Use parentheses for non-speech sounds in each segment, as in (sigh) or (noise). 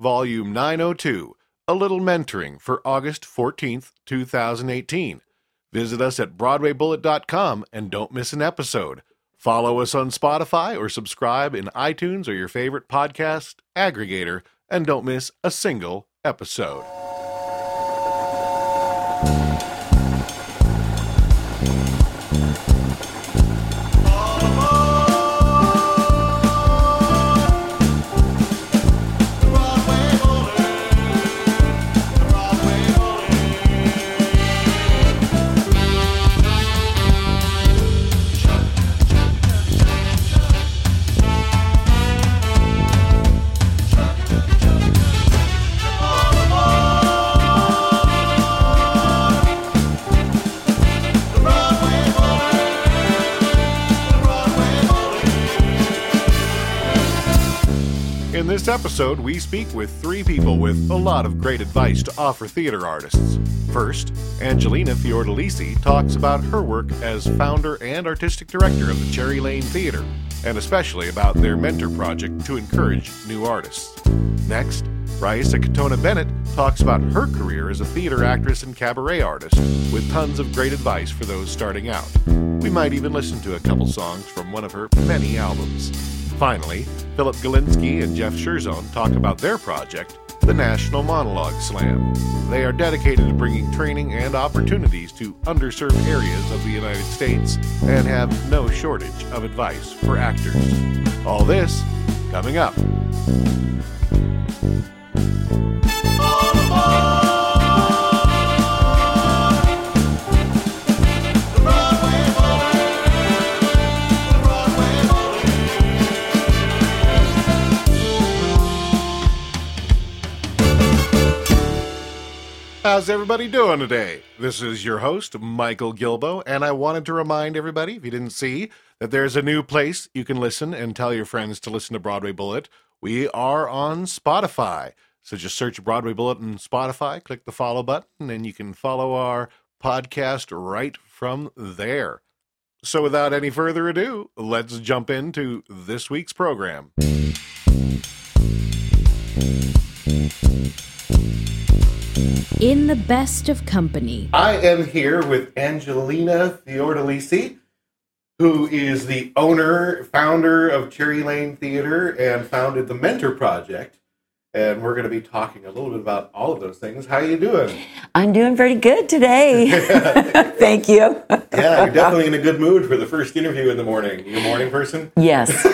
Volume 902, A Little Mentoring for August 14th, 2018. Visit us at BroadwayBullet.com and don't miss an episode. Follow us on Spotify or subscribe in iTunes or your favorite podcast aggregator and don't miss a single episode. Episode, we speak with three people with a lot of great advice to offer theater artists. First, Angelina Fiordalisi talks about her work as founder and artistic director of the Cherry Lane Theater, and especially about their mentor project to encourage new artists. Next, Raissa Katona Bennett talks about her career as a theater actress and cabaret artist, with tons of great advice for those starting out. We might even listen to a couple songs from one of her many albums. Finally, Philip Galinsky and Jeff Scherzone talk about their project, the National Monologue Slam. They are dedicated to bringing training and opportunities to underserved areas of the United States and have no shortage of advice for actors. All this coming up. How's everybody doing today? This is your host, Michael Gilboe, and I wanted to remind everybody, if you didn't see, that there's a new place you can listen and tell your friends to listen to Broadway Bullet. We are on Spotify. So just search Broadway Bullet on Spotify, click the follow button, and you can follow our podcast right from there. So without any further ado, let's jump into this week's program. In the best of company. I am here with Angelina Fiordalisi, who is the owner, founder of Cherry Lane Theater, and founded the Mentor Project. And we're going to be talking a little bit about all of those things. How are you doing? I'm doing pretty good today. (laughs) (laughs) Thank you. Yeah, you're definitely in a good mood for the first interview in the morning. You a morning person? Yes, (laughs)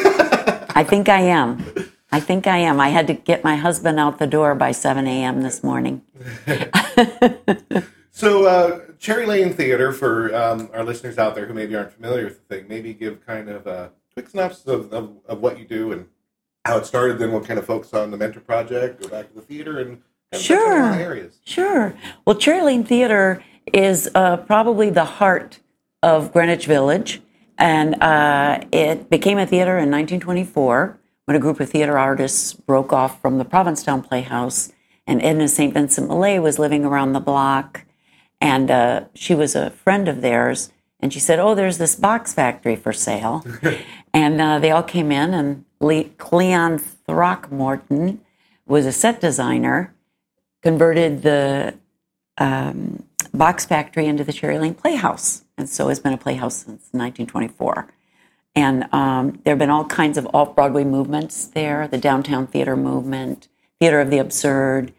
I think I am. I think I am. I had to get my husband out the door by 7 a.m. this morning. (laughs) So, uh, Cherry Lane Theater, for um, our listeners out there who maybe aren't familiar with the thing, maybe give kind of a quick synopsis of, of, of what you do and how it started, then we'll kind of focus on the Mentor Project, go back to the theater, and kind of Sure. a lot of areas. Sure. Well, Cherry Lane Theater is uh, probably the heart of Greenwich Village, and uh, it became a theater in 1924 when a group of theater artists broke off from the Provincetown Playhouse, and Edna St. Vincent Millay was living around the block, and uh, she was a friend of theirs, and she said, "Oh, there's this box factory for sale," (laughs) and uh, they all came in, and Le- Cleon Throckmorton was a set designer converted the um, box factory into the Cherry Lane Playhouse, and so it's been a playhouse since 1924. And um, there have been all kinds of off Broadway movements there the downtown theater movement, theater of the absurd.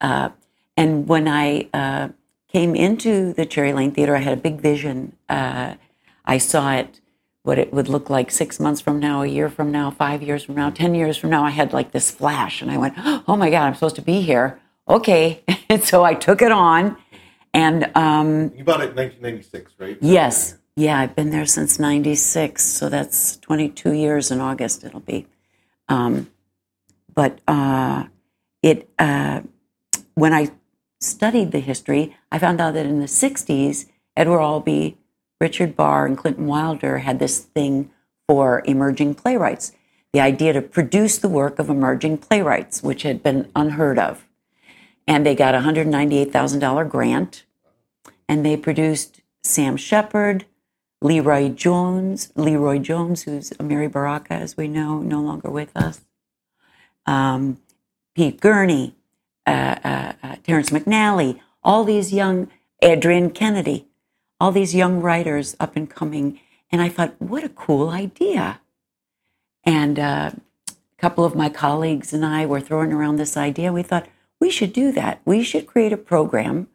Uh, and when I uh, came into the Cherry Lane Theater, I had a big vision. Uh, I saw it, what it would look like six months from now, a year from now, five years from now, 10 years from now. I had like this flash, and I went, oh my God, I'm supposed to be here. Okay. (laughs) and so I took it on. And um, You bought it in 1996, right? Yes. Yeah, I've been there since 96. So that's 22 years in August, it'll be. Um, but uh, it, uh, when I studied the history, I found out that in the 60s, Edward Albee, Richard Barr, and Clinton Wilder had this thing for emerging playwrights the idea to produce the work of emerging playwrights, which had been unheard of. And they got a $198,000 grant, and they produced Sam Shepard, LeRoi Jones, LeRoi Jones, who's Amiri Baraka, as we know, no longer with us. Um, Pete Gurney, uh, uh, uh, Terrence McNally, all these young, Adrienne Kennedy, all these young writers up and coming. And I thought, what a cool idea. And uh, a couple of my colleagues and I were throwing around this idea. We thought, we should do that. We should create a program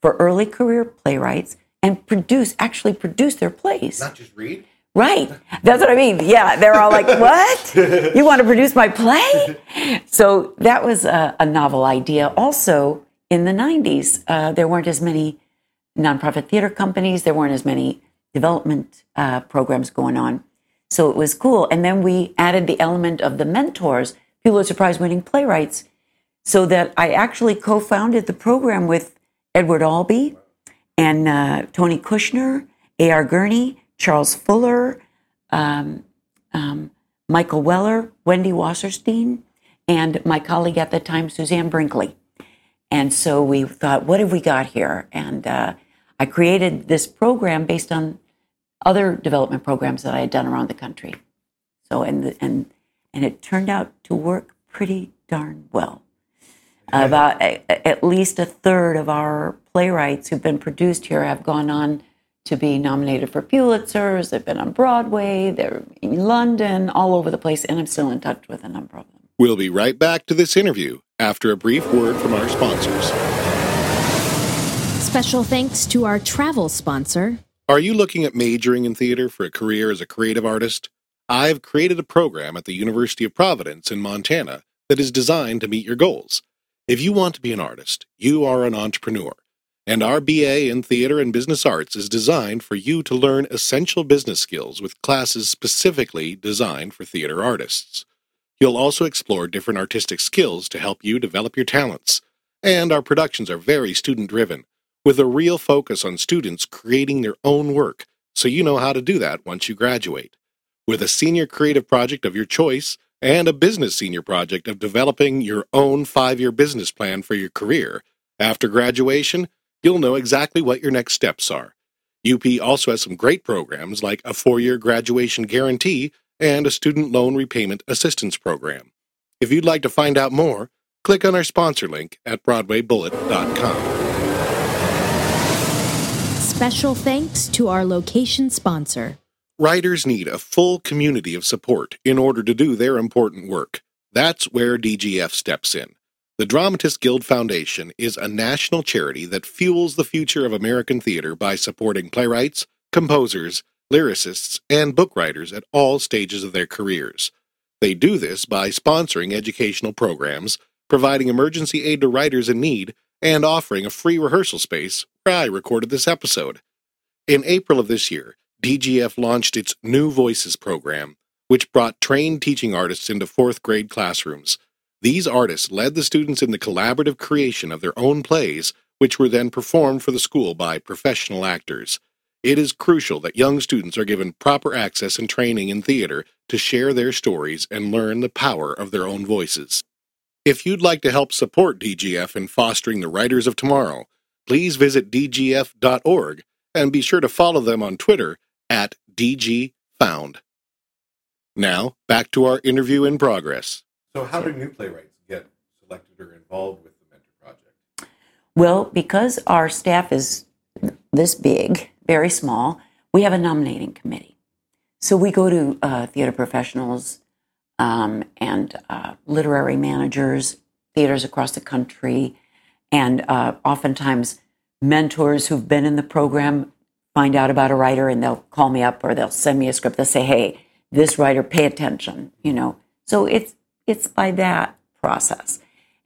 for early career playwrights and produce, actually produce their plays. Not just read. Right. That's what I mean. Yeah. They're all like, (laughs) what? You want to produce my play? So that was a, a novel idea. Also, in the 90s, uh, there weren't as many nonprofit theater companies, there weren't as many development uh, programs going on. So it was cool. And then we added the element of the mentors, Pulitzer Prize winning playwrights, so that I actually co founded the program with Edward Albee and uh, Tony Kushner, A.R. Gurney, Charles Fuller, um, um, Michael Weller, Wendy Wasserstein, and my colleague at the time, Suzanne Brinkley. And so we thought, what have we got here? And uh, I created this program based on other development programs that I had done around the country. So and and and it turned out to work pretty darn well. About a, at least a third of our playwrights who've been produced here have gone on to be nominated for Pulitzers. They've been on Broadway. They're in London, all over the place, and I'm still in touch with a number of them. We'll be right back to this interview after a brief word from our sponsors. Special thanks to our travel sponsor. Are you looking at majoring in theater for a career as a creative artist? I've created a program at the University of Providence in Montana that is designed to meet your goals. If you want to be an artist, you are an entrepreneur. And our BA in Theater and Business Arts is designed for you to learn essential business skills with classes specifically designed for theater artists. You'll also explore different artistic skills to help you develop your talents. And our productions are very student driven, with a real focus on students creating their own work, so you know how to do that once you graduate. With a senior creative project of your choice, and a business senior project of developing your own five year business plan for your career. After graduation, you'll know exactly what your next steps are. UP also has some great programs like a four year graduation guarantee and a student loan repayment assistance program. If you'd like to find out more, click on our sponsor link at BroadwayBullet.com. Special thanks to our location sponsor. Writers need a full community of support in order to do their important work. That's where DGF steps in. The Dramatists Guild Foundation is a national charity that fuels the future of American theater by supporting playwrights, composers, lyricists, and book writers at all stages of their careers. They do this by sponsoring educational programs, providing emergency aid to writers in need, and offering a free rehearsal space where I recorded this episode. In April of this year, DGF launched its New Voices program, which brought trained teaching artists into fourth grade classrooms. These artists led the students in the collaborative creation of their own plays, which were then performed for the school by professional actors. It is crucial that young students are given proper access and training in theater to share their stories and learn the power of their own voices. If you'd like to help support DGF in fostering the writers of tomorrow, please visit dgf.org and be sure to follow them on Twitter at DG Found. Now, back to our interview in progress. So, how do new playwrights get selected or involved with the Mentor Project? Well, because our staff is this big, very small, we have a nominating committee. So we go to uh, theater professionals um, and uh, literary managers, theaters across the country, and uh, oftentimes mentors who've been in the program find out about a writer and they'll call me up or they'll send me a script. They'll say, "Hey, this writer, pay attention." You know, so it's it's by that process,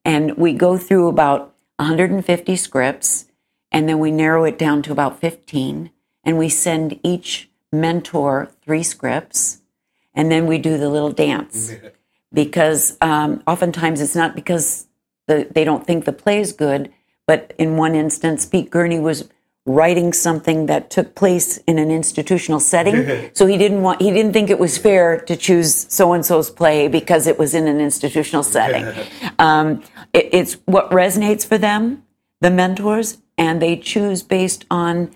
and we go through about 150 scripts, and then we narrow it down to about 15, and we send each mentor three scripts, and then we do the little dance (laughs) because um, oftentimes it's not because the, they don't think the play is good, but in one instance, Pete Gurney was writing something that took place in an institutional setting. (laughs) so he didn't want he didn't think it was fair to choose so and so's play because it was in an institutional setting. (laughs) Um, it, it's what resonates for them, the mentors, and they choose based on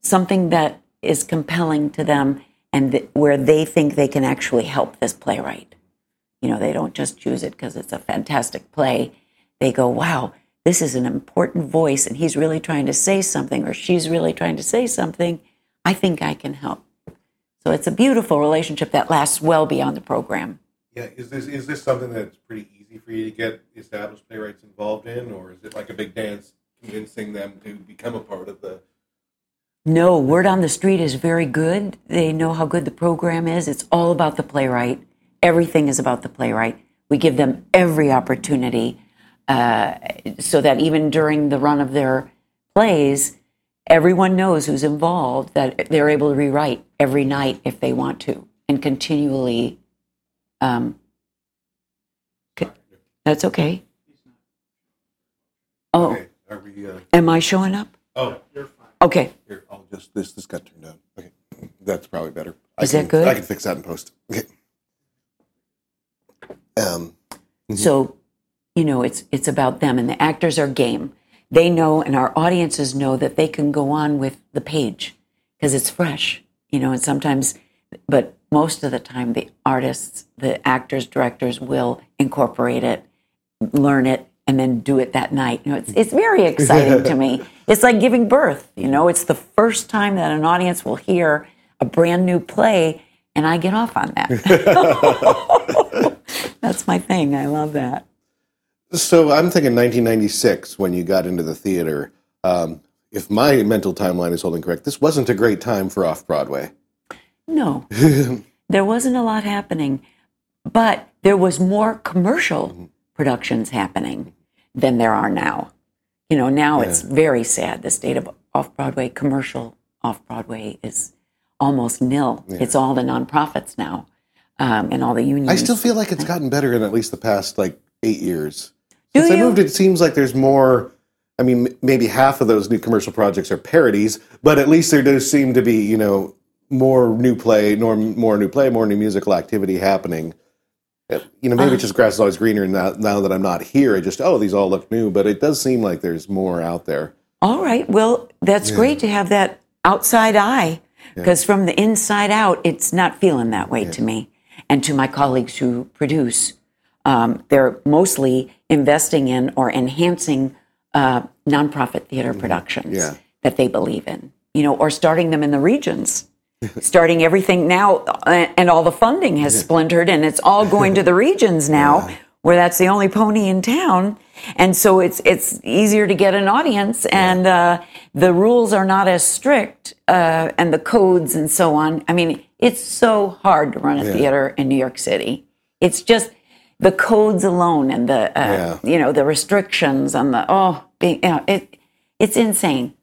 something that is compelling to them and th- where they think they can actually help this playwright. You know, they don't just choose it because it's a fantastic play they go, wow, this is an important voice and he's really trying to say something or she's really trying to say something. I think I can help. So it's a beautiful relationship that lasts well beyond the program. Yeah, is this is this something that's pretty easy for you to get established playwrights involved in, or is it like a big dance convincing them to become a part of the? No, word on the street is very good. They know how good the program is. It's all about the playwright. Everything is about the playwright. We give them every opportunity uh, so that even during the run of their plays, everyone knows who's involved, that they're able to rewrite every night if they want to, and continually. Um, c- that's okay. Oh, Okay, are we? Uh, am I showing up? oh, you're fine. Okay. here, I'll just this this got turned on. Okay, that's probably better. Is I that good? I can fix that in post. Okay. Um. So, you know, it's it's about them, and the actors are game. They know, and our audiences know that they can go on with the page because it's fresh. You know, and sometimes, but most of the time, the artists, the actors, directors will incorporate it, learn it, and then do it that night. You know, it's it's very (laughs) exciting to me. It's like giving birth. You know, it's the first time that an audience will hear a brand new play, and I get off on that. (laughs) (laughs) That's my thing. I love that. So I'm thinking 1996 when you got into the theater. Um, if my mental timeline is holding correct, this wasn't a great time for off Broadway. No, (laughs) there wasn't a lot happening, but there was more commercial productions happening than there are now. You know, now it's very sad. The state of off Broadway, commercial off Broadway is almost nil. It's all the nonprofits now um, and all the unions. I still feel like it's gotten better in at least the past like eight years. Since I moved, it seems like there's more. I mean, maybe half of those new commercial projects are parodies, but at least there does seem to be, you know, more new play, more, more new play, more new musical activity happening. Uh, You know, maybe Uh-huh. it's just grass is always greener. Now, now that I'm not here, I just oh, these all look new, but it does seem like there's more out there. All right. Well, that's great to have that outside eye because from the inside out, it's not feeling that way to me and to my colleagues who produce. Um, they're mostly investing in or enhancing uh, nonprofit theater productions Yeah. that they believe in, you know, or starting them in the regions. (laughs) starting everything now, uh, and all the funding has splintered, and it's all going to the (laughs) regions now, where that's the only pony in town, and so it's it's easier to get an audience, and uh, the rules are not as strict, uh, and the codes and so on. I mean, it's so hard to run a theater in New York City. It's just the codes alone and the uh, Yeah. you know the restrictions and the oh being, you know, it it's insane,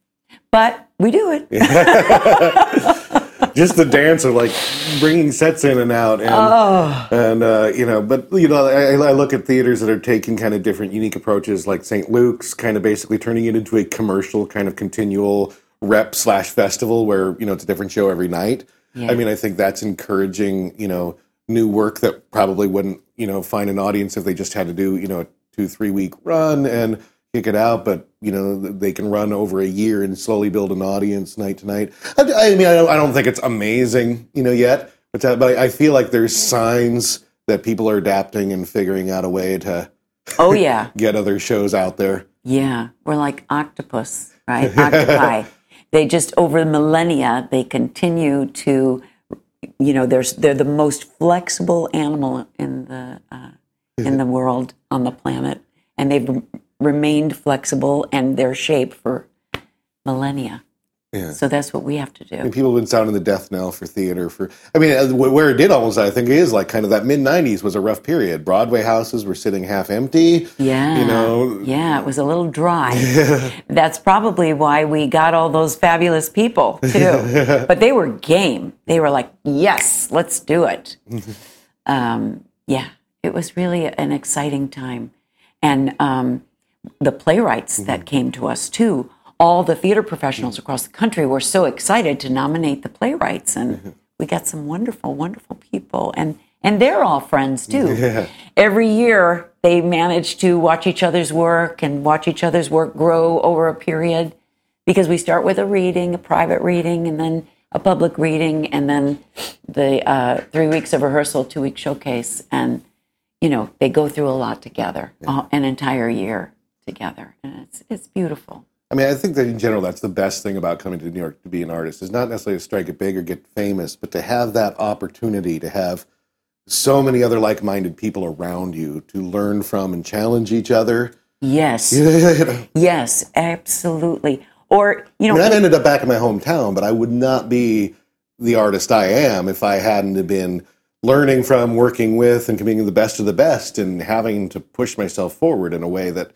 but we do it. (laughs) just the dance of like bringing sets in and out and Oh. and uh, you know but you know I, I look at theaters that are taking kind of different unique approaches like st luke's kind of basically turning it into a commercial kind of continual rep slash festival where you know it's a different show every night i mean i think that's encouraging you know new work that probably wouldn't you know find an audience if they just had to do you know a two three week run and kick it out but you know they can run over a year and slowly build an audience night to night i, I mean I don't, I don't think it's amazing you know yet but, that, but i feel like there's signs that people are adapting and figuring out a way to Oh yeah. (laughs) get other shows out there Yeah, we're like octopus, right? (laughs) Octopi. they just over millennia they continue to, you know, there's they're the most flexible animal in the uh, in the world on the planet, and they've remained flexible and their shape for millennia. Yeah. So that's what we have to do. people have been sounding the death knell for theater for. I mean, uh, where it did almost, I think, is like kind of that mid '90s was a rough period. Broadway houses were sitting half empty. Yeah, you know. yeah, it was a little dry. (laughs) That's probably why we got all those fabulous people too. (laughs) but they were game. They were like, "Yes, let's do it." (laughs) um, yeah, it was really an exciting time, and um, the playwrights that came to us too. All the theater professionals across the country were so excited to nominate the playwrights, and we got some wonderful, wonderful people, and and they're all friends too. (laughs) Every year, they manage to watch each other's work and watch each other's work grow over a period, because we start with a reading, a private reading, and then a public reading, and then the uh, three weeks of rehearsal, two week showcase, and you know, they go through a lot together, uh, an entire year together, and it's it's beautiful. I mean, I think that in general, that's the best thing about coming to New York to be an artist is not necessarily to strike it big or get famous, but to have that opportunity to have so many other like-minded people around you to learn from and challenge each other. Yes, (laughs) You know, yes, absolutely. Or you I know, mean, I ended up back in my hometown, but I would not be the artist I am if I hadn't have been learning from, working with, and being the best of the best, and having to push myself forward in a way that,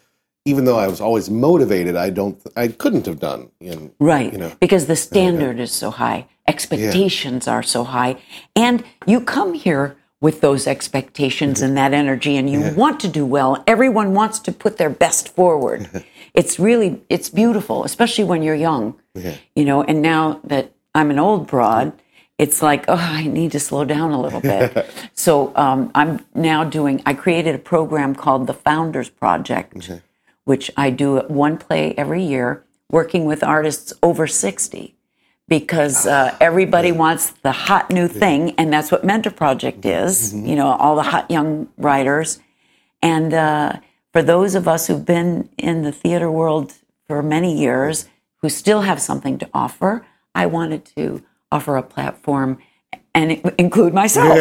even though I was always motivated, I don't, I couldn't have done. In, Right. You know. Because the standard is so high, expectations are so high. And you come here with those expectations and that energy and you want to do well. Everyone wants to put their best forward. (laughs) it's really it's beautiful, especially when you're young. You know, and now that I'm an old broad, it's like, oh, I need to slow down a little bit. (laughs) so um, I'm now doing, I created a program called the Founders Project, which I do one play every year, working with artists over 60 because uh, everybody wants the hot new thing, and that's what Mentor Project is. You know, all the hot young writers, and uh, for those of us who've been in the theater world for many years, who still have something to offer, I wanted to offer a platform and include myself.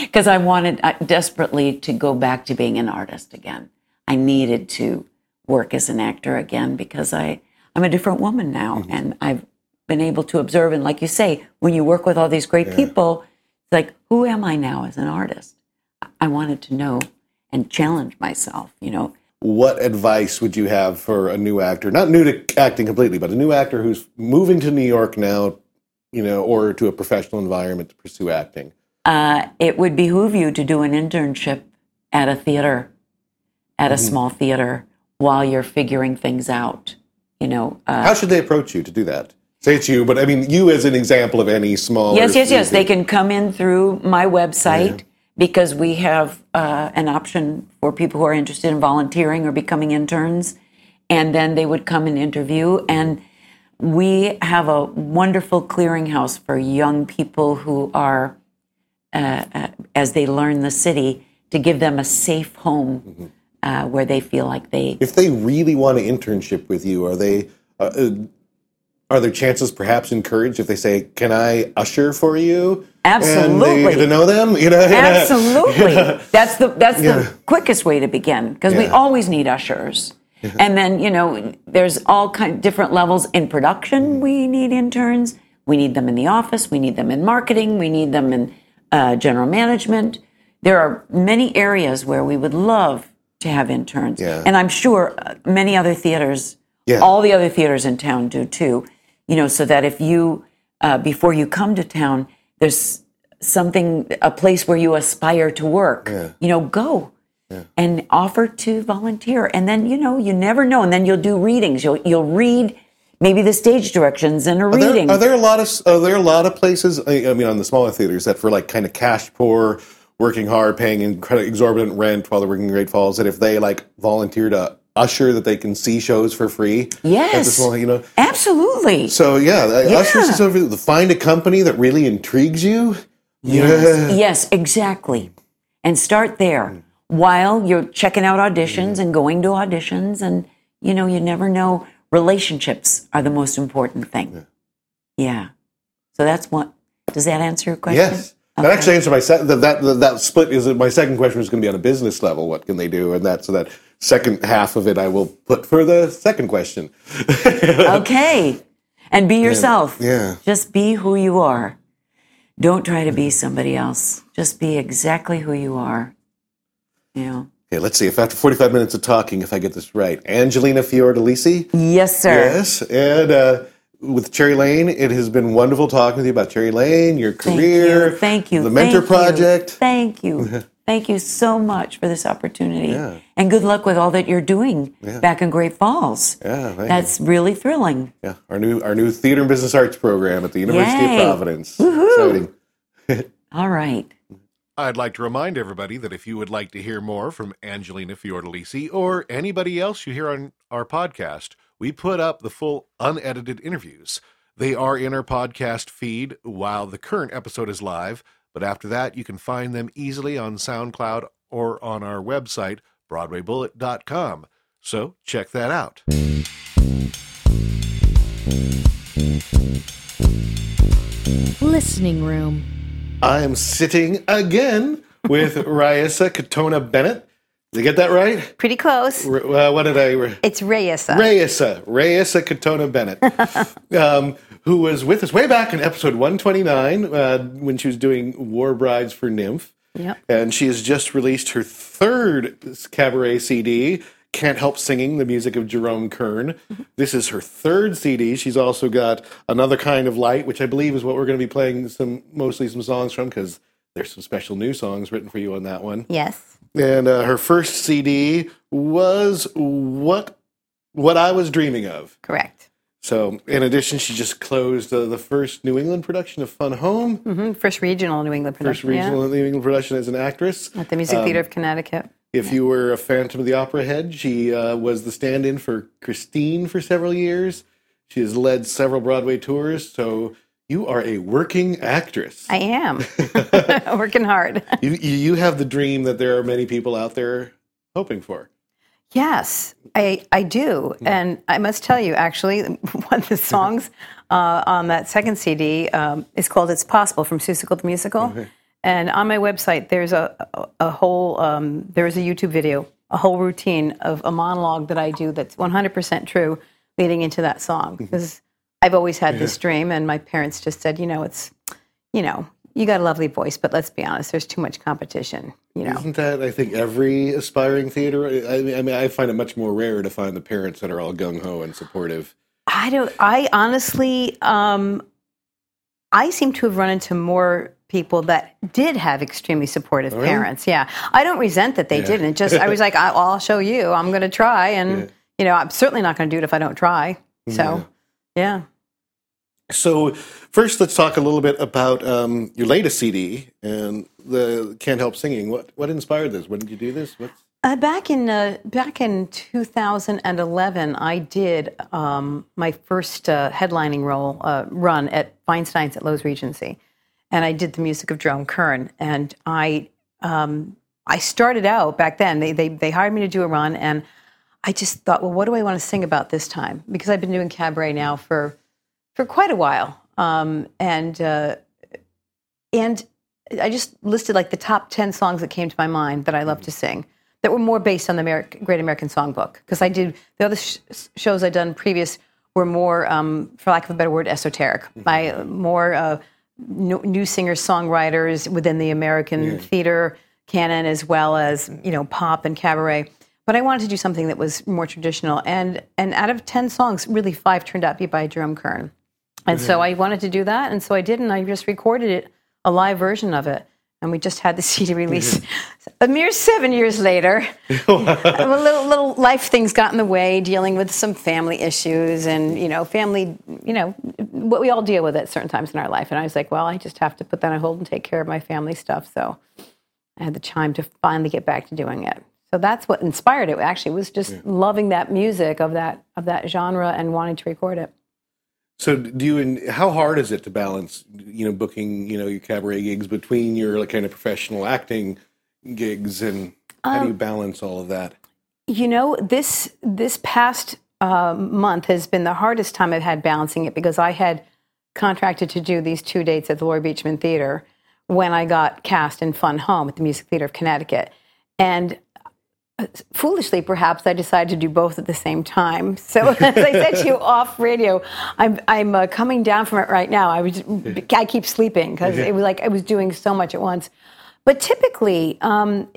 Because (laughs) I wanted uh, desperately to go back to being an artist again. I needed to work as an actor again because I I'm a different woman now, and I've been able to observe. And like you say, when you work with all these great people, it's like, who am I now as an artist? I- I wanted to know and challenge myself. You know, What advice would you have for a new actor, not new to acting completely, but a new actor who's moving to New York now, you know, or to a professional environment to pursue acting? uh, it would behoove you to do an internship at a theater, at a small theater, while you're figuring things out. You know, uh, How should they approach you to do that? Say it's you, but I mean you as an example of any small. Yes, yes, yes. They can come in through my website because we have uh, an option for people who are interested in volunteering or becoming interns. And then they would come and interview. And we have a wonderful clearinghouse for young people who are, uh, uh, as they learn the city, to give them a safe home uh, where they feel like they If they really want an internship with you, are they? Uh, uh, are there chances, perhaps, encouraged if they say, "Can I usher for you?" Absolutely. to know them, (laughs) you know. Absolutely. (laughs) That's the that's Yeah. the quickest way to begin because we always need ushers. And then, you know, there's all kind of different levels in production. We need interns. We need them in the office. We need them in marketing. We need them in uh, general management. There are many areas where we would love to have interns. Yeah. And I'm sure uh, many other theaters, Yeah. all the other theaters in town do too. You know, so that if you, uh, before you come to town, there's something, a place where you aspire to work, you know, go and offer to volunteer. And then, you know, you never know. And then you'll do readings. You'll, you'll read maybe the stage directions in a Are there, reading. are there a lot of are there a lot of places? I mean, on the smaller theaters that for like kind of cash poor, working hard, paying incredible exorbitant rent while they're working in Great Falls, that if they like volunteer to usher, that they can see shows for free. Yes. small, you know. Absolutely. So yeah, Yeah. ushers is over. Find a company that really intrigues you. Yes, yes, exactly. And start there while you're checking out auditions mm-hmm. and going to auditions. And, you know, you never know. Relationships are the most important thing. Yeah. So that's what. Does that answer your question? Yes. That actually answered my se- that, that that that split is my second question was going to be on a business level. What can they do? And that so that second half of it I will put for the second question. (laughs) Okay. And be yourself. yeah. Just be who you are. Don't try to be somebody else. Just be exactly who you are. You know. Okay, let's see if after 45 minutes of talking, if I get this right. Angelina Fiordalisi. Yes, sir. Yes. And uh, with Cherry Lane, it has been wonderful talking with you about Cherry Lane, your Thank career, you. Thank you. the Mentor Thank you. Project. Thank you. (laughs) Thank you so much for this opportunity. Yeah. And good luck with all that you're doing back in Great Falls. Yeah, thank you. That's really thrilling. Yeah, our new our new theater and business arts program at the University Yay. of Providence. Exciting. (laughs) All right. I'd like to remind everybody that if you would like to hear more from Angelina Fiordalisi or anybody else you hear on our podcast, we put up the full unedited interviews. They are in our podcast feed while the current episode is live, But after that, you can find them easily on SoundCloud or on our website, BroadwayBullet.com. So check that out. Listening Room. I am sitting again with Raissa Katona Bennett. Did I get that right? Pretty close. Uh, what did I? It's Raissa. Raissa. Raissa Katona Bennett, (laughs) um, who was with us way back in episode 129 uh, when she was doing War Brides for Nymph. Yep. And she has just released her third cabaret CD, Can't Help Singing, the music of Jerome Kern. This is her third CD. She's also got Another Kind of Light, which I believe is what we're going to be playing some mostly some songs from because there's some special new songs written for you on that one. Yes. And uh, her first CD was what what I was dreaming of. Correct. So, in addition, she just closed uh, the first New England production of Fun Home, hmm First regional New England first production. yeah. regional New England production as an actress. At the Music Theater of Connecticut. If you were a Phantom of the Opera head, she uh, was the stand-in for Christine for several years. She has led several Broadway tours, so you are a working actress. I am. (laughs) (laughs) Working hard. (laughs) you, you have the dream that there are many people out there hoping for. Yes, I, I do. And I must tell you, actually, one of the songs uh, on that second CD um, is called It's Possible from Seussical the Musical. And on my website, there's a, a, a whole, um, there's a YouTube video, a whole routine of a monologue that I do that's 100% true leading into that song. Because I've always had this dream, and my parents just said, you know, it's, you know, you got a lovely voice, but let's be honest, there's too much competition, you know. Isn't that I think every aspiring theater? I mean, I mean, I find it much more rare to find the parents that are all gung ho and supportive. I don't. I honestly, um, I seem to have run into more people that did have extremely supportive really? parents. Yeah, I don't resent that they Yeah. didn't. Just I was like, (laughs) I'll show you. I'm going to try, and Yeah. you know, I'm certainly not going to do it if I don't try. So, yeah. So first, let's talk a little bit about um, your latest CD and the "Can't Help Singing." What what inspired this? When did you do this? Uh, back in uh, back in 2011, I did um, my first uh, headlining role uh, run at Feinstein's at Loews Regency, and I did the music of Jerome Kern. And I um, I started out back then. They, they they hired me to do a run, and I just thought, well, what do I want to sing about this time? Because I've been doing cabaret now for for quite a while, um, and uh, and I just listed like the top 10 songs that came to my mind that I love to sing that were more based on the Ameri- Great American Songbook. Because I did, the other sh- shows I'd done previous were more, um, for lack of a better word, esoteric, by uh, more uh, new, new singer songwriters within the American theater canon as well as, you know, pop and cabaret. But I wanted to do something that was more traditional. And, and out of 10 songs, really five turned out to be by Jerome Kern. And so I wanted to do that, and so I did, and I just recorded it, a live version of it, and we just had the (laughs) CD release. a mere seven years later, (laughs) a little little life things got in the way, dealing with some family issues, and you know, family, you know, what we all deal with at certain times in our life. And I was like, well, I just have to put that on hold and take care of my family stuff. So I had the time to finally get back to doing it. So that's what inspired it. Actually, was just loving that music of that of that genre and wanting to record it. so do you? and How hard is it to balance? You know, booking you know your cabaret gigs between your like kind of professional acting gigs, and how do you balance all of that? You know, this this past uh, month has been the hardest time I've had balancing it because I had contracted to do these two dates at the Laurie Beechman Theater when I got cast in Fun Home at the Music Theater of Connecticut, and foolishly perhaps I decided to do both at the same time. (laughs) So as I said to you (laughs) off radio, I'm I'm uh, coming down from it right now. I was I keep sleeping because it was like I was doing so much at once. But typically, um,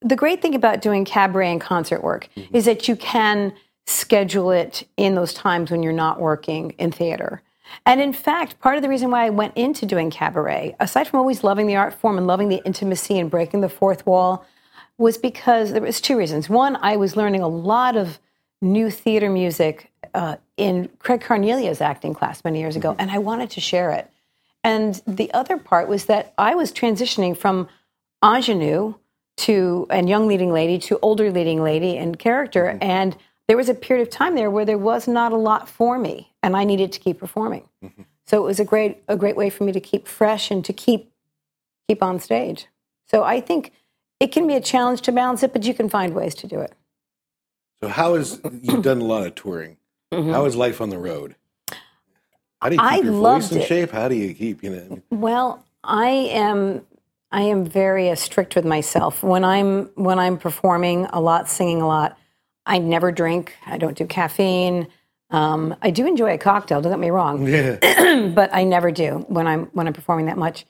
the great thing about doing cabaret and concert work is that you can schedule it in those times when you're not working in theater. And in fact, part of the reason why I went into doing cabaret, aside from always loving the art form and loving the intimacy and breaking the fourth wall, was because there was two reasons. One, I was learning a lot of new theater music uh, in Craig Carnelia's acting class many years ago, mm-hmm. and I wanted to share it. And the other part was that I was transitioning from ingenue to and young leading lady to older leading lady in character, mm-hmm. and there was a period of time there where there was not a lot for me, and I needed to keep performing. Mm-hmm. So it was a great a great way for me to keep fresh and to keep keep on stage. So I think it can be a challenge to balance it, but you can find ways to do it. So how is you've done a lot of touring? How is life on the road? How do you keep Mm-hmm. I your voice in it. shape? How do you keep you know? Well, I am I am very uh, strict with myself. When I'm when I'm performing a lot, singing a lot, I never drink. I don't do caffeine. Um, I do enjoy a cocktail. Don't get me wrong, Yeah. (clears throat) but I never do when I'm when I'm performing that much.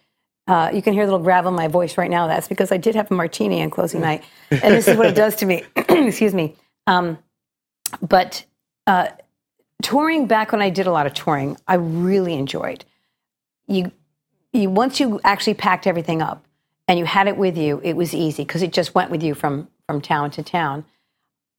Uh, you can hear a little gravel in my voice right now. That's because I did have a martini on closing night, and this is what it does to me. (clears throat) Excuse me. Um, but uh, touring back when I did a lot of touring, I really enjoyed. You, you once you actually packed everything up and you had it with you, it was easy because it just went with you from from town to town.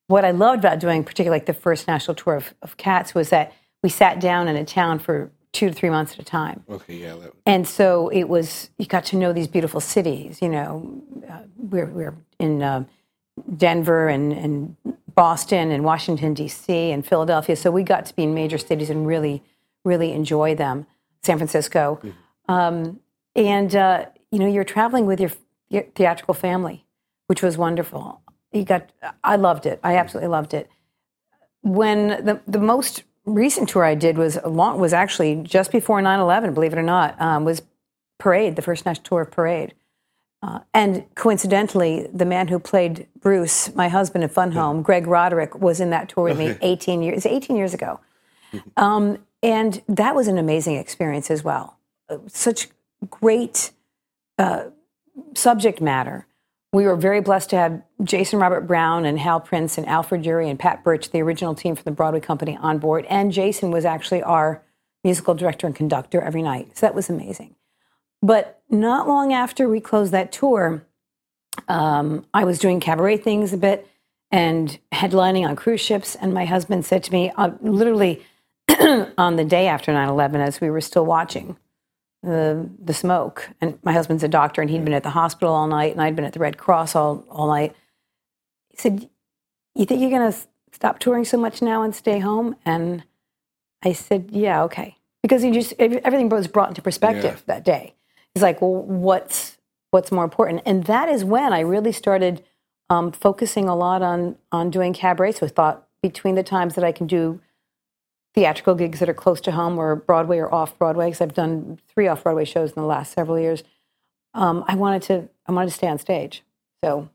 What I loved about doing, particularly like the first national tour of, of Cats, was that we sat down in a town for two to three months at a time. Okay, yeah. That, And so it was, you got to know these beautiful cities. You know, uh, we're, we're in uh, Denver and, and Boston and Washington, D.C. and Philadelphia. So we got to be in major cities and really, really enjoy them. San Francisco. Um, and, uh, you know, you're traveling with your, your theatrical family, which was wonderful. You got, I loved it. I absolutely loved it when the, the most recent tour I did was long, was actually just before 9/11, believe it or not, um, was Parade, the first national tour of Parade. Uh, and coincidentally, the man who played Bruce, my husband in Fun Home, Greg Roderick, was in that tour with me 18 years, 18 years ago. (laughs) Um, and that was an amazing experience as well. Uh, Such great uh, subject matter. We were very blessed to have Jason Robert Brown and Hal Prince and Alfred Uhry and Pat Birch, the original team from the Broadway company, on board. And Jason was actually our musical director and conductor every night. So that was amazing. But not long after we closed that tour, um, I was doing cabaret things a bit and headlining on cruise ships. And my husband said to me, uh, literally (clears throat) on the day after 9 11, as we were still watching the, the smoke, and my husband's a doctor and he'd been at the hospital all night, and I'd been at the Red Cross all, all night. He said, You think you're going to stop touring so much now and stay home? And I said, Yeah, okay. Because he just, everything was brought into perspective that day. He's like, Well, what's, what's more important? And that is when I really started um, focusing a lot on, on doing cabaret. So I thought between the times that I can do theatrical gigs that are close to home or Broadway or off Broadway, because I've done three off Broadway shows in the last several years. Um, I wanted to I wanted to stay on stage. So,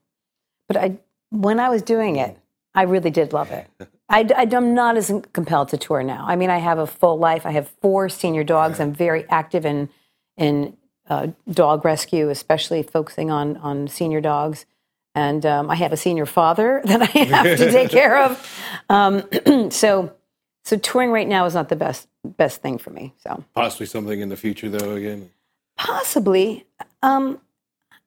but I when I was doing it, I really did love it. (laughs) I, am not as compelled to tour now. I mean, I have a full life. I have four senior dogs. I'm very active in in uh, dog rescue, especially focusing on on senior dogs. And um, I have a senior father (laughs) that I have to take (laughs) care of. Um, (clears throat) so, so touring right now is not the best best thing for me. So possibly something in the future, though. Again, possibly. Um,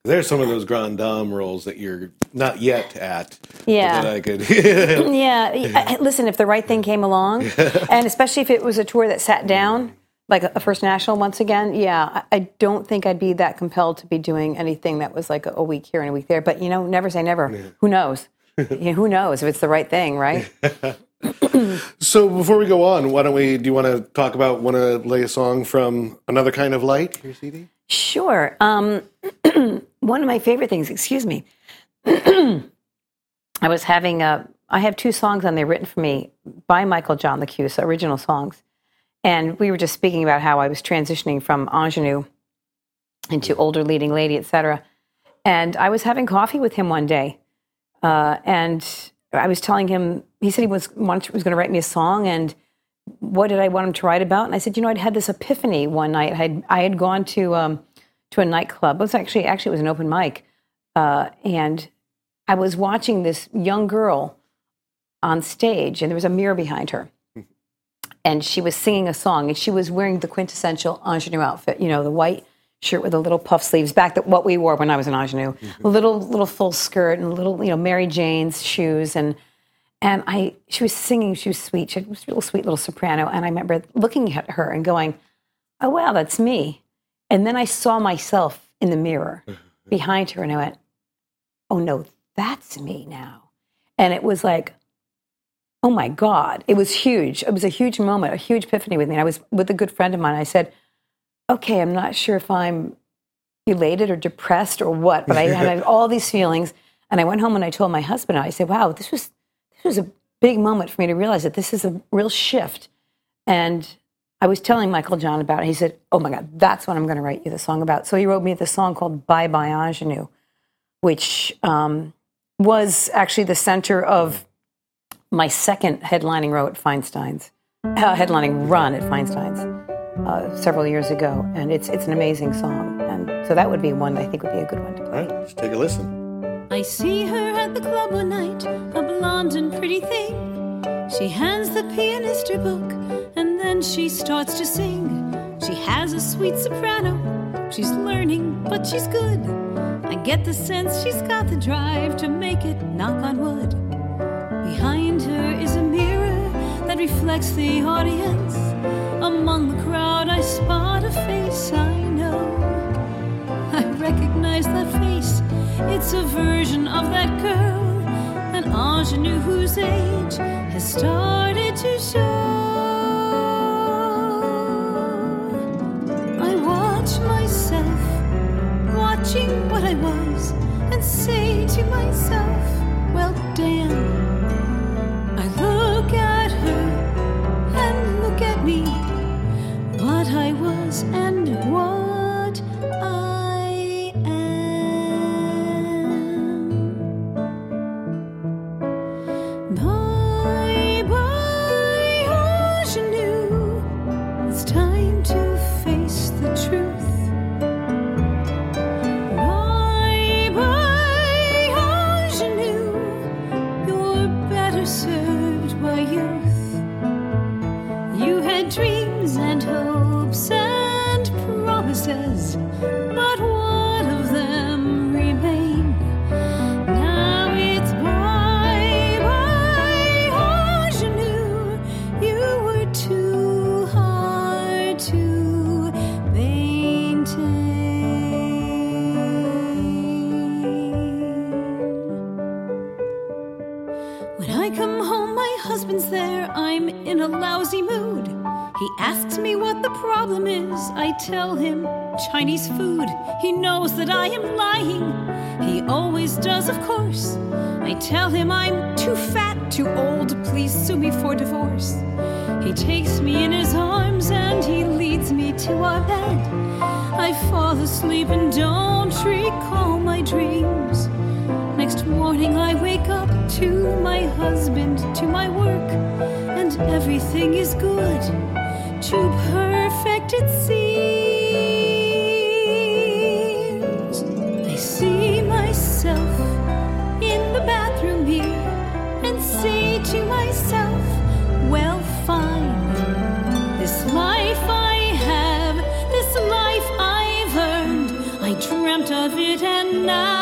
there's some of those grand dame roles that you're not yet at. Yeah. That I could. (laughs) yeah. Listen, if the right thing came along, (laughs) and especially if it was a tour that sat down, like a First National once again, yeah, I don't think I'd be that compelled to be doing anything that was like a, a week here and a week there. But you know, never say never. Who knows? Yeah, who knows if it's the right thing, right? (laughs) so before we go on, why don't we? Do you want to talk about? Want to lay a song from another kind of light? Your CD. Sure. Um, (clears throat) one of my favorite things, excuse me, (clears throat) I was having a, I have two songs on there written for me by Michael John LaChiusa, original songs. And we were just speaking about how I was transitioning from ingenue into older leading lady, et cetera. And I was having coffee with him one day. Uh, and I was telling him, he said he was, wanted, was going to write me a song. And what did I want him to write about? And I said, you know, I'd had this epiphany one night. I had, I had gone to um, to a nightclub. It was actually actually it was an open mic, uh, and I was watching this young girl on stage, and there was a mirror behind her, and she was singing a song, and she was wearing the quintessential ingenue outfit. You know, the white shirt with the little puff sleeves, back that what we wore when I was an ingenue, a little little full skirt and little you know Mary Jane's shoes and. And I, she was singing. She was sweet. She was a real sweet little soprano. And I remember looking at her and going, "Oh wow, that's me." And then I saw myself in the mirror (laughs) behind her, and I went, "Oh no, that's me now." And it was like, "Oh my God!" It was huge. It was a huge moment, a huge epiphany with me. And I was with a good friend of mine. I said, "Okay, I'm not sure if I'm elated or depressed or what, but I had (laughs) all these feelings. And I went home and I told my husband, I said, wow, this was, this was a big moment for me to realize that this is a real shift. And I was telling Michael John about it. He said, oh my God, that's what I'm going to write you the song about. So he wrote me the song called Bye Bye Ingenue, which um, was actually the center of my second headlining row at Feinstein's, uh, headlining run at Feinstein's uh, several years ago. And it's, it's an amazing song. And so that would be one I think would be a good one to play. right, let's take a listen. I see her at the club one night, a blonde and pretty thing. She hands the pianist her book, and then she starts to sing. She has a sweet soprano, she's learning, but she's good. I get the sense she's got the drive to make it, knock on wood. Behind her is a mirror that reflects the audience. Among the crowd, I spot a face I know. I recognize that face. It's a version of that girl, an ingenue whose age has started to show. I watch myself, watching what I was, and say to myself, well, damn. I look at her and look at me, what I was and what and hopes and promises, tell him Chinese food. He knows that I am lying. He always does, of course. I tell him I'm too fat, too old. Please sue me for divorce. He takes me in his arms and he leads me to our bed. I fall asleep and don't recall my dreams. Next morning I wake up to my husband, to my work, and everything is good. Too perfect it seems. I see myself in the bathroom mirror and say to myself, well, fine. This life I have, this life I've earned. I dreamt of it and now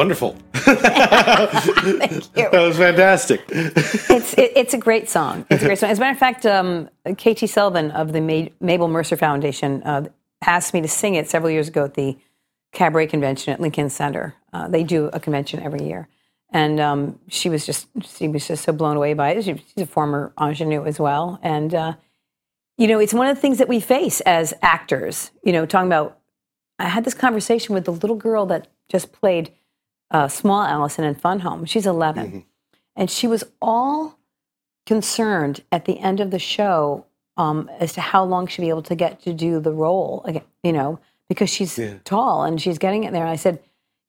Wonderful. (laughs) Thank you. That was fantastic. It's it, it's a great song. It's a great song. As a matter of fact, um, KT Sullivan of the Ma- Mabel Mercer Foundation uh, asked me to sing it several years ago at the Cabaret Convention at Lincoln Center. Uh, they do a convention every year, and um, she was just she was just so blown away by it. She, she's a former ingenue as well, and uh, you know, it's one of the things that we face as actors. You know, talking about. I had this conversation with the little girl that just played uh, Small Allison in Fun Home. She's 11. And she was all concerned at the end of the show um, as to how long she'd be able to get to do the role, again, you know, because she's tall and she's getting it there. And I said,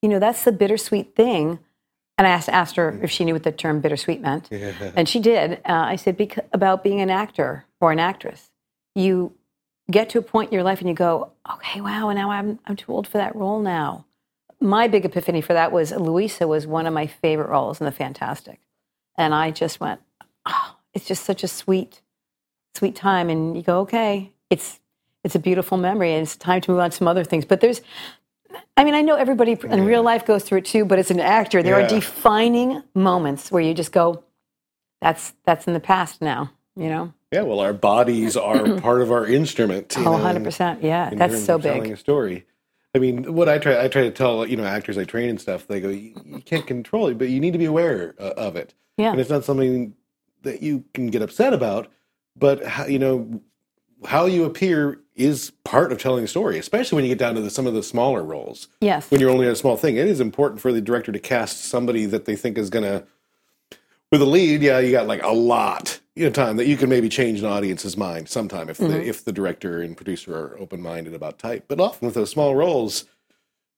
you know, that's the bittersweet thing. And I asked, asked her if she knew what the term bittersweet meant. And she did. Uh, I said, Bec- about being an actor or an actress. You get to a point in your life and you go, okay, wow, and now I'm, I'm too old for that role now my big epiphany for that was Louisa was one of my favorite roles in The Fantastic. And I just went, oh, it's just such a sweet, sweet time. And you go, okay, it's it's a beautiful memory and it's time to move on to some other things. But there's I mean, I know everybody in real life goes through it too, but as an actor, there Yeah. are defining moments where you just go, that's that's in the past now, you know? Yeah, well, our bodies are (clears throat) part of our instrument. you Oh, know, 100%. Yeah, that's so of telling big. a story. I mean, what I try I try to tell you know actors I train and stuff. They go, you, you can't control it, but you need to be aware uh, of it. Yeah. and it's not something that you can get upset about. But how, you know how you appear is part of telling a story, especially when you get down to the, some of the smaller roles. Yes. When you're only in a small thing, it is important for the director to cast somebody that they think is going to. With a lead, yeah, you got like a lot you know, time that you can maybe change an audience's mind sometime if the if the director and producer are open minded about type. But often with those small roles,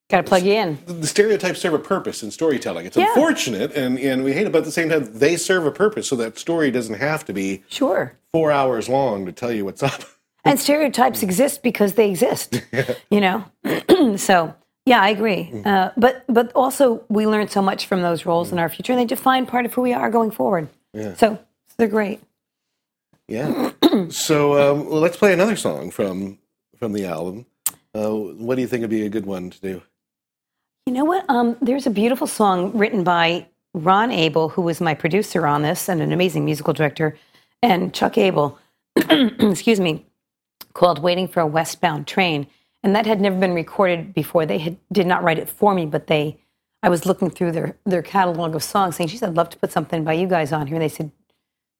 Got to plug you in. the- the stereotypes serve a purpose in storytelling. It's Yeah. unfortunate and, and we hate it, but at the same time, they serve a purpose so that story doesn't have to be Sure. four hours long to tell you what's up. (laughs) And stereotypes exist because they exist, (laughs) you know? (clears throat) so, yeah, I agree. Uh, but but also, we learn so much from those roles in our future, and they define part of who we are going forward. So, they're great. Yeah. so um, well, let's play another song from from the album. Uh, what do you think would be a good one to do? You know what? Um, there's a beautiful song written by Ron Abel, who was my producer on this and an amazing musical director, and Chuck Abel, (clears throat) excuse me, called Waiting for a Westbound Train. And that had never been recorded before. They had, did not write it for me, but they, I was looking through their, their catalog of songs saying, she said, I'd love to put something by you guys on here. And they said,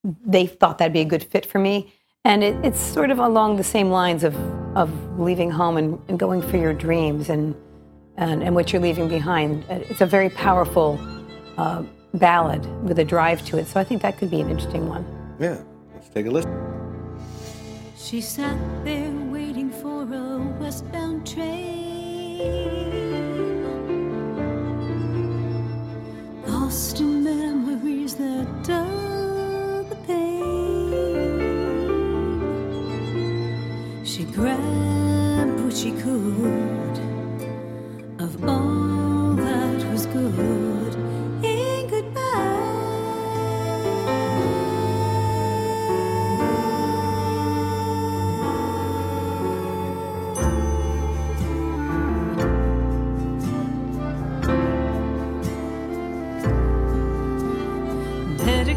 they thought that'd be a good fit for me. And it, it's sort of along the same lines of, of leaving home and, and going for your dreams and, and, and what you're leaving behind. Uh, It's a very powerful uh, ballad with a drive to it. So I think that could be an interesting one. Yeah, let's take a listen. She sat there waiting for a westbound train. Lost in memories that dull grabbed what she could of all that was good in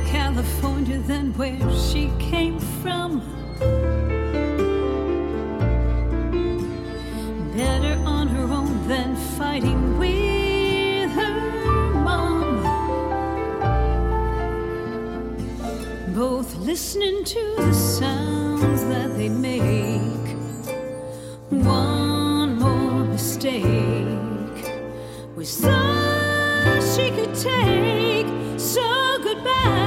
California than where she came from. With her mom. Both listening to the sounds that they make. One more mistake was all she could take. So goodbye.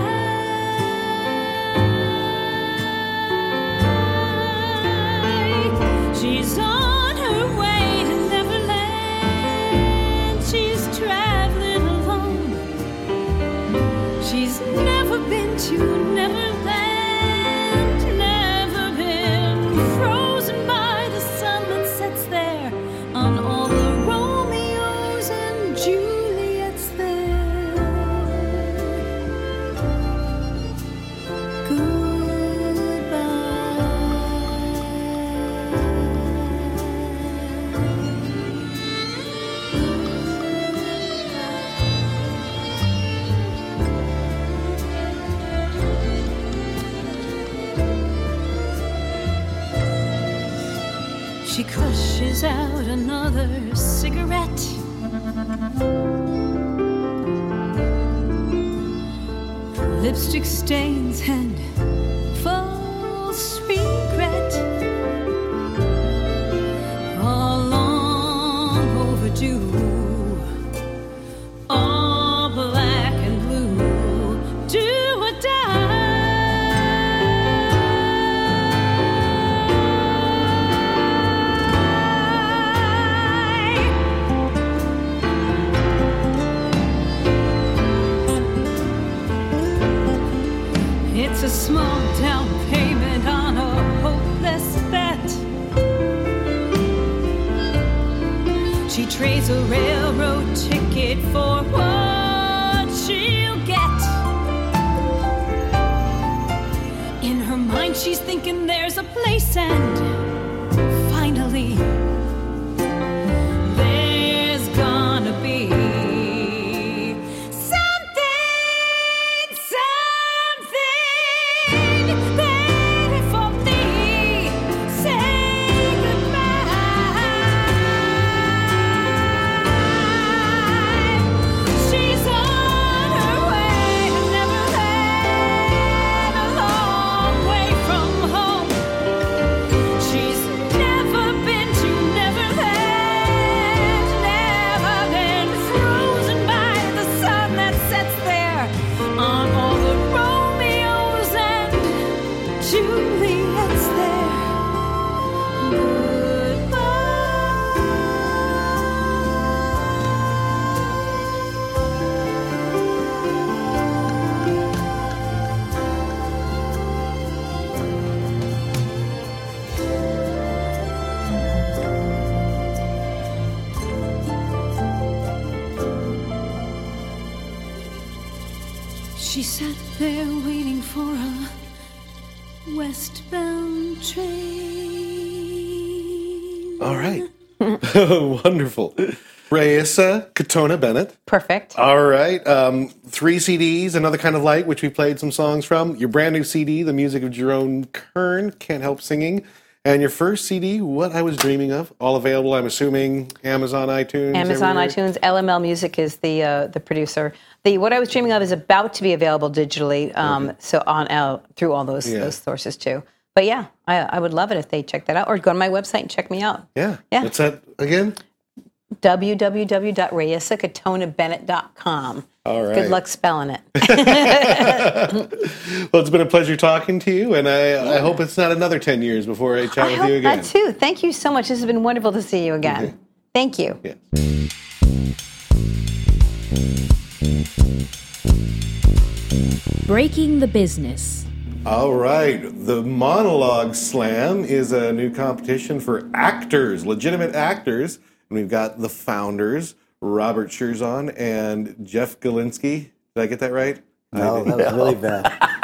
Wonderful. Raissa Katona Bennett. Perfect. All right. Um, three CDs, Another Kind of Light, which we played some songs from. Your brand new CD, The Music of Jerome Kern, Can't Help Singing. And your first CD, What I Was Dreaming of, all available, I'm assuming, Amazon, iTunes. Amazon, everywhere? iTunes, LML Music is the uh, the producer. The what I was dreaming of is about to be available digitally, um, so on uh, through all those Yeah. those sources too. But yeah, I, I would love it if they check that out or go to my website and check me out. Yeah. Yeah. What's that again? www.raissakatonaBennett.com. All right. Good luck spelling it. (laughs) (laughs) Well, it's been a pleasure talking to you, and I, I hope it's not another 10 years before I chat I with hope you again. that too. Thank you so much. This has been wonderful to see you again. Thank you. Yeah. Breaking the business. All right. The Monologue Slam is a new competition for actors, legitimate actors. And we've got the founders, Robert Schurzon and Jeff Galinsky. Did I get that right? No, that was really bad. (laughs)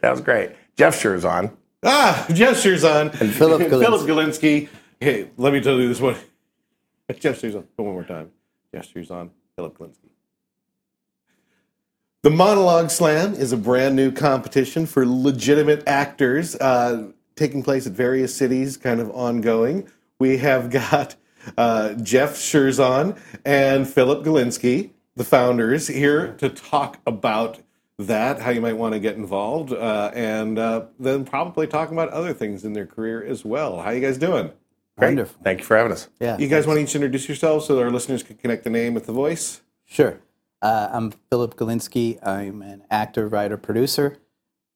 That was great. Jeff Schurzon. Ah, Jeff Schurzon. And Philip (laughs) Galinsky. Philip Galinsky. Hey, let me tell you this one. (laughs) Jeff Schurzon. One more time. Jeff Schurzon. Philip Galinsky. The Monologue Slam is a brand new competition for legitimate actors uh, taking place at various cities, kind of ongoing. We have got uh, Jeff Schurzon and Philip Galinsky, the founders, here to talk about that, how you might want to get involved, uh, and uh, then probably talking about other things in their career as well. How you guys doing? Great. Wonderful. Thank you for having us. Yeah. You guys want to each introduce yourselves so that our listeners can connect the name with the voice? Sure. Uh, I'm Philip Galinsky. I'm an actor, writer, producer.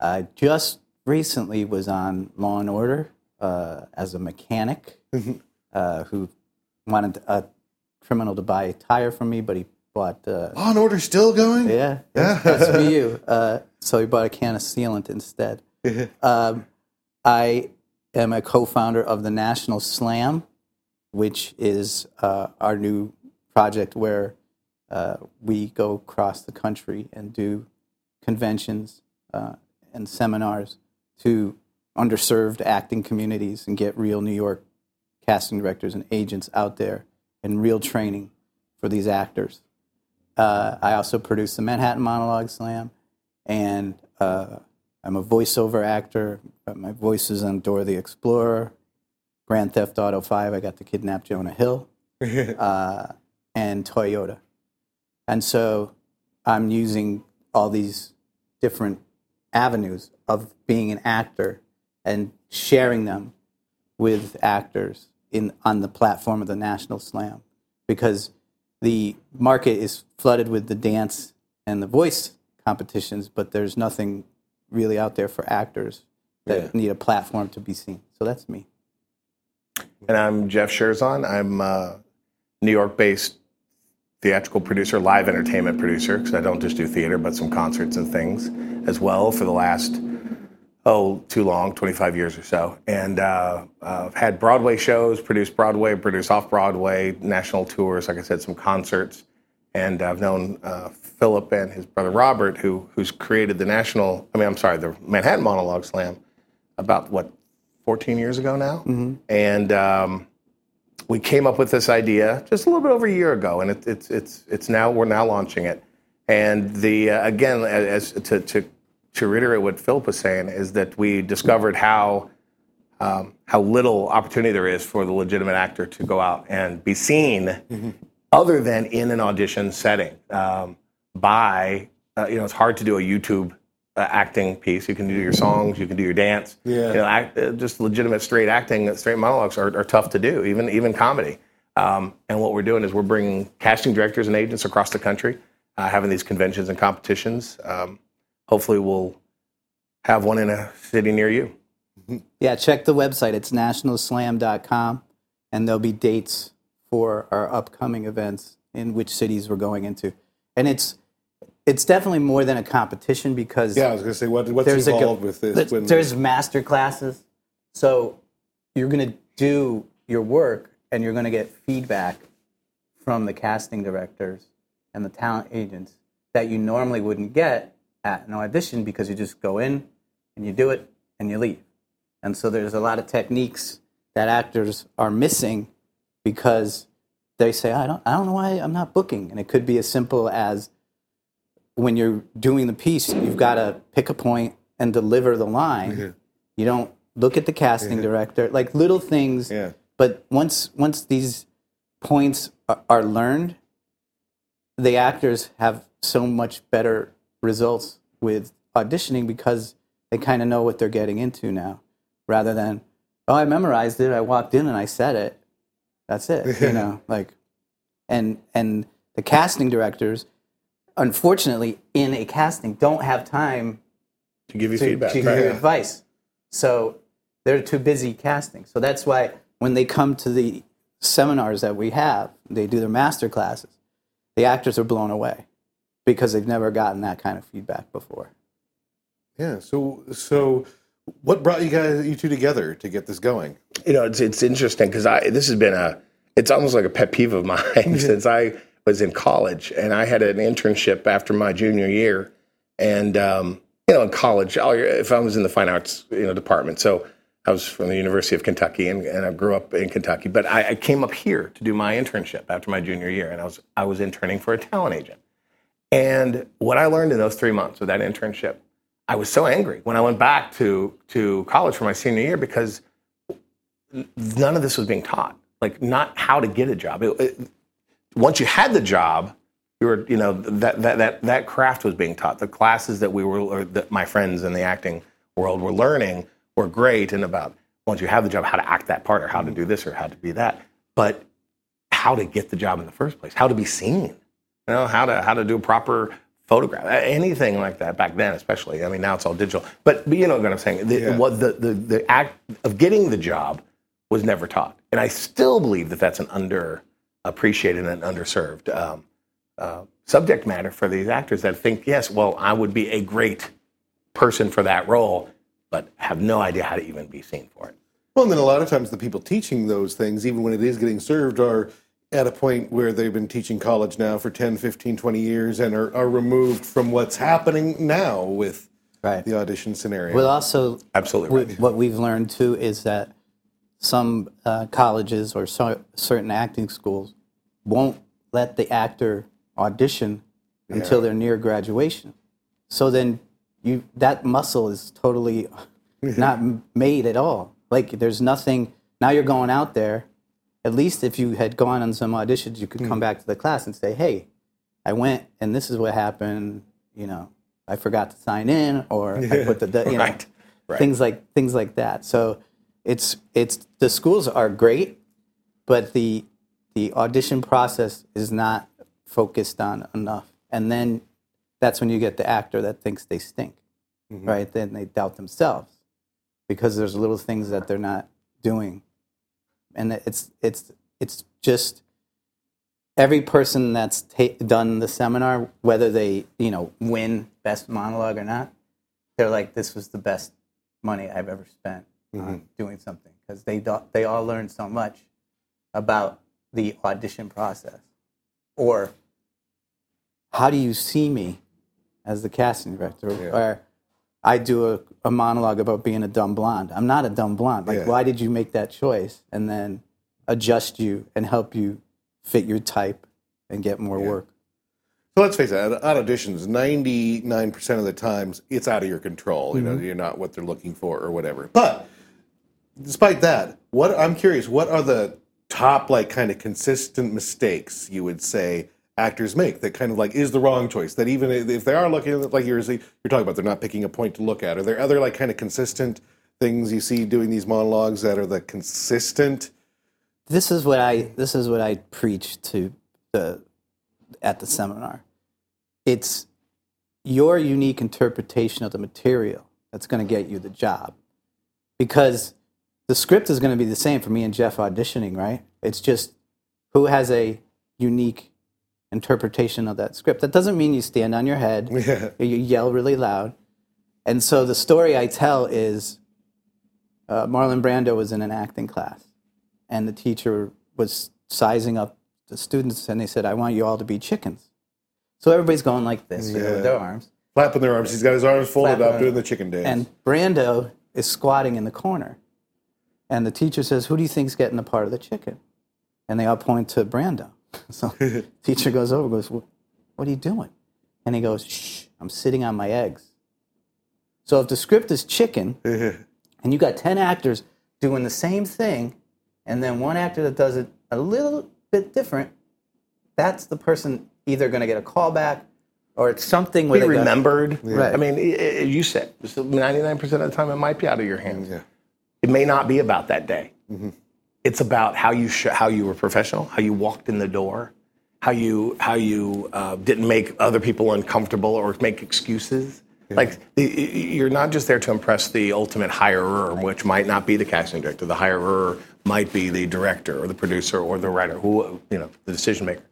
I just recently was on Law and Order uh, as a mechanic uh, who wanted a criminal to buy a tire from me, but he bought. Uh, Law and Order still going? yeah, that's, that's for you. (laughs) Uh, so he bought a can of sealant instead. (laughs) um, I am a co-founder of the National Slam, which is uh, our new project where uh, we go across the country and do conventions uh, and seminars to underserved acting communities and get real New York casting directors and agents out there and real training for these actors. Uh, I also produce the Manhattan Monologue Slam, and uh, I'm a voiceover actor. My voice is on Dora the Explorer, Grand Theft Auto 5, I got to kidnap Jonah Hill, (laughs) uh, and Toyota. And so I'm using all these different avenues of being an actor and sharing them with actors in on the platform of the National Slam because the market is flooded with the dance and the voice competitions, but there's nothing really out there for actors that Yeah. need a platform to be seen. So that's me. And I'm Jeff Sherzon. I'm a New York based theatrical producer, live entertainment producer, because I don't just do theater, but some concerts and things as well for the last, oh, too long, 25 years or so. And uh, uh, I've had Broadway shows, produced Broadway, produced off Broadway, national tours, like I said, some concerts. And I've known uh, Philip and his brother Robert, who who's created the national, I mean, I'm sorry, the Manhattan Monologue Slam about what 14 years ago now, and um, we came up with this idea just a little bit over a year ago, and it, it's it's it's now we're now launching it. And the uh, again, as to, to to reiterate what Philip was saying, is that we discovered how um, how little opportunity there is for the legitimate actor to go out and be seen, other than in an audition setting. Um, by uh, you know, it's hard to do a YouTube uh, acting piece. You can do your songs, you can do your dance. Yeah. You know, act, uh, just legitimate straight acting, straight monologues are, are tough to do, even even comedy. Um, and what we're doing is we're bringing casting directors and agents across the country, uh, having these conventions and competitions. Um, hopefully, we'll have one in a city near you. Mm-hmm. Yeah, check the website. It's nationalslam.com, and there'll be dates for our upcoming events in which cities we're going into. And it's it's definitely more than a competition because Yeah, I was going to say, what, what's there's a involved with this? when- there's master classes. So you're going to do your work and you're going to get feedback from the casting directors and the talent agents that you normally wouldn't get at an audition because you just go in and you do it and you leave. And so there's a lot of techniques that actors are missing because they say, I don't, I don't know why I'm not booking. And it could be as simple as when you're doing the piece, you've got to pick a point and deliver the line. Mm-hmm. You don't look at the casting mm-hmm. director, like little things. Yeah. But once once these points are, are learned, the actors have so much better results with auditioning because they kind of know what they're getting into now, rather than oh I memorized it, I walked in and I said it. That's it. You know, (laughs) like and and the casting directors unfortunately in a casting don't have time To give you to, feedback, to right? hear advice so they're too busy casting so that's why when they come to the seminars that we have they do their master classes the actors are blown away because they've never gotten that kind of feedback before yeah. So, so what brought you guys, you two together to get this going? you know, it's it's interesting because I this has been a it's almost like a pet peeve of (laughs) mine since I was in college and I had an internship after my junior year, and um, you know, in college, all your- if I was in the fine arts you know department, so I was from the University of Kentucky and, and I grew up in Kentucky, but I, I came up here to do my internship after my junior year, and I was I was interning for a talent agent. And what I learned in those three months of that internship, I was so angry when I went back to to college for my senior year because none of this was being taught. Like not how to get a job. It- it- once you had the job, you were you know that that that that craft was being taught. The classes that we were or that my friends in the acting world were learning were great and about once you have the job, how to act that part or how to do this or how to be that. But how to get the job in the first place, how to be seen, you know, how to how to do a proper photograph, anything like that back then, especially. I mean, now it's all digital. But, but you know what I'm saying? The, Yeah. what the, the the act of getting the job was never taught, and I still believe that that's an underappreciated and underserved um, uh, subject matter for these actors that think, yes, well, I would be a great person for that role, but have no idea how to even be seen for it. Well, and then a lot of times the people teaching those things, even when it is getting served, are at a point where they've been teaching college now for 10, 15, 20 years and are, are removed from what's happening now with right the audition scenario. well also Absolutely we- right. what we've learned too is that some uh, colleges or so, certain acting schools won't let the actor audition until they're near graduation. So then you that muscle is totally (laughs) not made at all. Like there's nothing Now you're going out there. At least if you had gone on some auditions, you could come hmm. back to the class and say, "Hey, I went and this is what happened. You know, I forgot to sign in, or I put the (laughs) you know, Right. Right. things like things like that." So it's it's the schools are great, but the the audition process is not focused on enough. And then that's when you get the actor that thinks they stink, mm-hmm. right? Then they doubt themselves because there's little things that they're not doing, and it's it's it's just every person that's ta- done the seminar, whether they you know win best monologue or not, they're like, this was the best money I've ever spent on mm-hmm. doing something. Because they do- they all learned so much about the audition process, or how do you see me as the casting director, or I do a, a monologue about being a dumb blonde. I'm not a dumb blonde. Like, Yeah. why did you make that choice? And then adjust you and help you fit your type and get more work. So let's face it, at auditions, 99% of the times, it's out of your control. You know, mm-hmm. you're not what they're looking for or whatever. But despite that, what I'm curious, what are the top, like, kind of consistent mistakes you would say actors make that kind of like is the wrong choice? That even if they are looking like you're, you're talking about, they're not picking a point to look at. Are there other, like, kind of consistent things you see doing these monologues that are the consistent? this is what I this is what I preach to the at the seminar. It's your unique interpretation of the material that's going to get you the job. Because the script is going to be the same for me and Jeff auditioning, right? It's just who has a unique interpretation of that script. That doesn't mean you stand on your head, (laughs) Yeah. you yell really loud. And so the story I tell is uh, Marlon Brando was in an acting class and the teacher was sizing up the students and they said, I want you all to be chickens. So everybody's going like this you know, with their arms. Flapping their arms. He's got his arms folded Flapping up, doing the chicken dance. And Brando is squatting in the corner. And the teacher says, Who do you think's getting the part of the chicken? And they all point to Brando. (laughs) So teacher goes over, goes, "What what are you doing? And he goes, Shh, I'm sitting on my eggs. So if the script is chicken, (laughs) and you got 10 actors doing the same thing, and then one actor that does it a little bit different, that's the person either going to get a callback or it's something where Be they remembered. Right. I mean, i- i- you said ninety nine percent of the time it might be out of your hands. Yeah. It may not be about that day. Mm-hmm. It's about how you sh- how you were professional, how you walked in the door, how you how you uh, didn't make other people uncomfortable or make excuses. Like the, y- y- you're not just there to impress the ultimate hirer, which might not be the casting director. The hirer might be the director or the producer or the writer, who you know, the decision maker.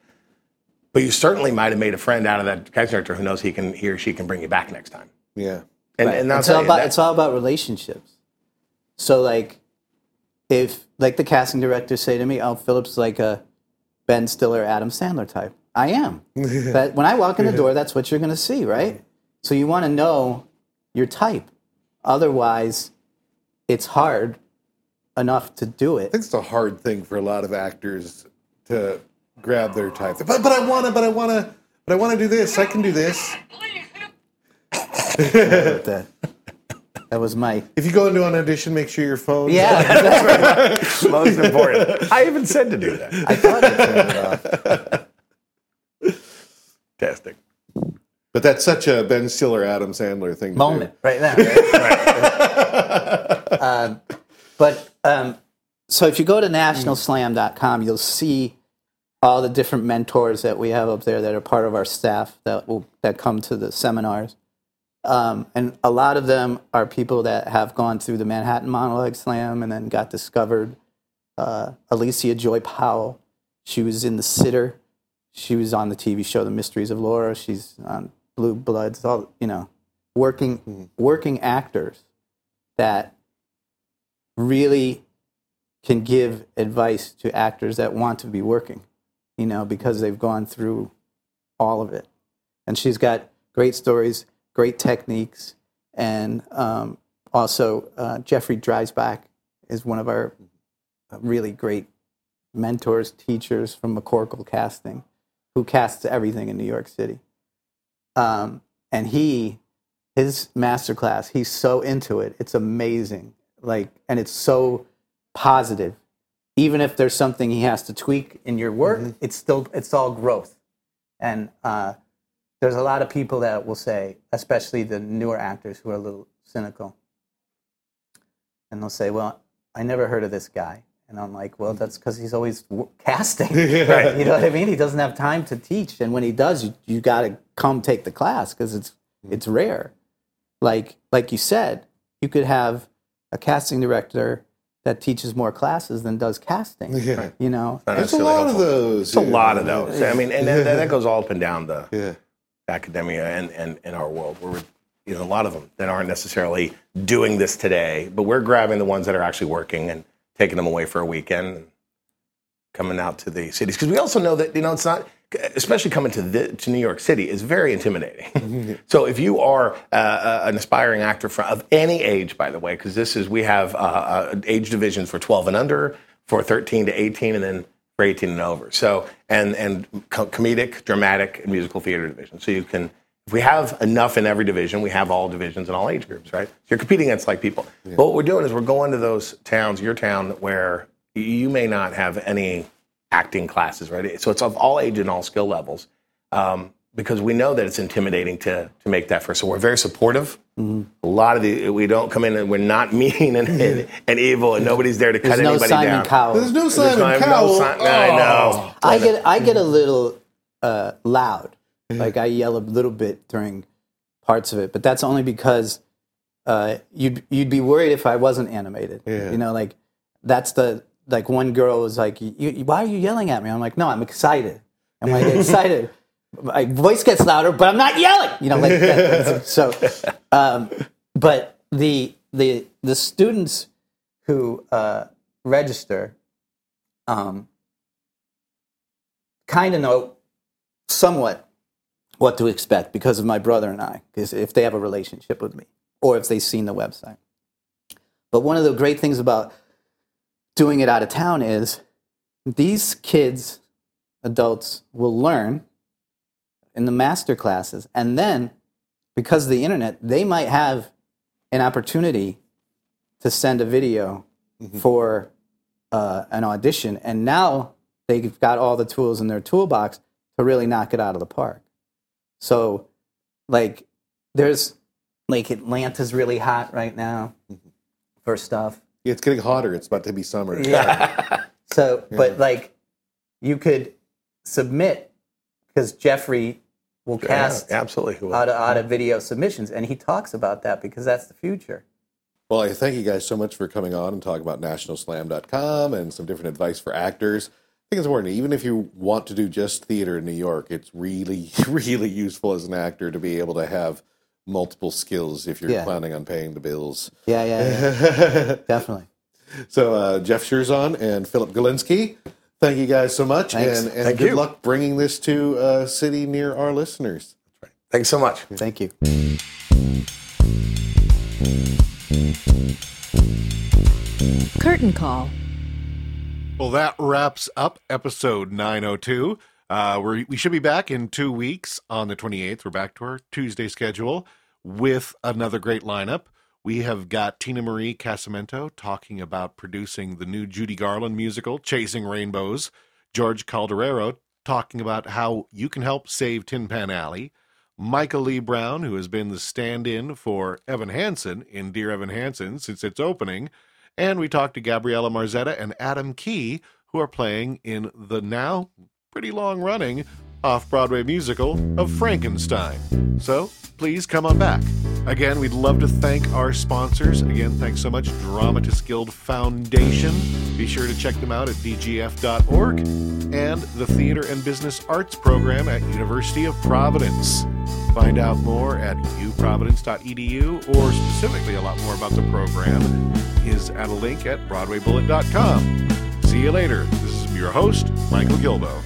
But you certainly might have made a friend out of that casting director who knows he can he or she can bring you back next time. yeah. And, Right. and that's it's all about it's all about relationships. So like, if like the casting directors say to me, "Oh, Philip's like a Ben Stiller, Adam Sandler type," I am. (laughs) but when I walk in the door, that's what you're going to see, right? So you want to know your type. Otherwise, it's hard enough to do it. I think it's a hard thing for a lot of actors to grab their type. But but I wanna, but I wanna, but I wanna do this. I can do this. (laughs) that, that was my If you go into an audition, make sure your phone. yeah. (laughs) that's right. most important. I even said to do that. I thought I turned it off. Fantastic. But that's such a Ben Stiller, Adam Sandler thing. to moment do. right now. Right? (laughs) (laughs) um, but um, so if you go to nationalslam.com, you'll see all the different mentors that we have up there that are part of our staff that will that come to the seminars. Um, and a lot of them are people that have gone through the Manhattan Monologue Slam and then got discovered. Uh, Alicia Joy Powell, she was in The Sitter. She was on the TV show The Mysteries of Laura. She's on Blue Bloods. All you know, working working actors that really can give advice to actors that want to be working. You know, because they've gone through all of it. And she's got great stories, great techniques, and um, also uh, Jeffrey Dreisbach is one of our really great mentors, teachers from McCorkle Casting, who casts everything in New York City. Um, and he, his masterclass, he's so into it. It's amazing. Like, and it's so positive. Even if there's something he has to tweak in your work, it's still it's all growth. And uh, there's a lot of people that will say, especially the newer actors who are a little cynical, and they'll say, "Well, I never heard of this guy," and I'm like, "Well, that's mm-hmm. because he's always w- casting. (laughs) Right. You know what I mean? He doesn't have time to teach, and when he does, you you got to come take the class because it's mm-hmm. it's rare. Like like you said, you could have a casting director that teaches more classes than does casting. Yeah. You know, Not There's a necessarily lot of those. It's a lot of those. I mean, and that, that goes all up and down the Yeah. Academia and, and, and our world. Where we're, you know, a lot of them that aren't necessarily doing this today, but we're grabbing the ones that are actually working and taking them away for a weekend, and coming out to the cities. Because we also know that you know it's not, especially coming to the, to New York City, is very intimidating. (laughs) so if you are uh, uh, an aspiring actor for, of any age, by the way, because this is we have uh, uh, age divisions for 12 and under, for 13 to 18, and then for 18 and over. So and and comedic, dramatic, and musical theater division. So you can. If we have enough in every division, we have all divisions and all age groups, right? So you're competing against like people. But what we're doing is we're going to those towns, your town, where you may not have any acting classes, right? So it's of all age and all skill levels, um, because we know that it's intimidating to to make that first. So we're very supportive. Mm-hmm. A lot of the we don't come in and we're not (laughs) mean and, and, and evil, and nobody's there to cut there's no anybody Simon down. Cowell. There's no There's Simon no- no Cowell. Si- I know. I get I get a little uh, loud, like I yell a little bit during parts of it, but that's only because uh, you'd you'd be worried if I wasn't animated. Yeah. You know, like that's the like one girl was like, you, you- "Why are you yelling at me?" I'm like, "No, I'm excited." And when I get excited, my voice gets louder, but I'm not yelling. You know, like that. (laughs) so. Um, but the the the students who uh, register um, kind of know somewhat what to expect because of my brother and I, because if they have a relationship with me or if they've seen the website. But one of the great things about doing it out of town is these kids, adults, will learn in the master classes. And then, because of the internet, they might have an opportunity to send a video for uh, an audition. And now they've got all the tools in their toolbox to really knock it out of the park. So, like, there's like Atlanta's really hot right now for stuff. Yeah, it's getting hotter. It's about to be summer. Yeah. (laughs) so, but like, you could submit because Jeffrey will cast Yeah, absolutely. Will. out of, out of video submissions, and he talks about that because that's the future. Well, I thank you guys so much for coming on and talking about nationalslam.com and some different advice for actors. I think it's important, even if you want to do just theater in New York, it's really, (laughs) really useful as an actor to be able to have multiple skills if you're Yeah. planning on paying the bills. Yeah, yeah, yeah. (laughs) definitely. So, uh, Jeff Sherzon and Philip Galinsky, thank you guys so much. Thanks. And, and Thank good you. luck bringing this to a city near our listeners. Thanks so much. Thank you. Curtain call. Well, that wraps up episode 902. Uh, we're, we should be back in two weeks on the 28th. We're back to our Tuesday schedule with another great lineup. We have got Tina Marie Casamento talking about producing the new Judy Garland musical, Chasing Rainbows. George Calderaro talking about how you can help save Tin Pan Alley. Michael Lee Brown, who has been the stand in for Evan Hansen in Dear Evan Hansen since its opening. And we talked to Gabriella Marzetta and Adam Key, who are playing in the now pretty long running off Broadway musical of Frankenstein. So please come on back. Again, we'd love to thank our sponsors. Again, thanks so much, Dramatist Guild Foundation. Be sure to check them out at dgf.org and the Theater and Business Arts program at University of Providence. Find out more at uprovidence.edu or specifically a lot more about the program is at a link at broadwaybullet.com. See you later. This is your host, Michael Gilboe.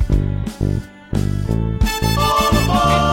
All aboard!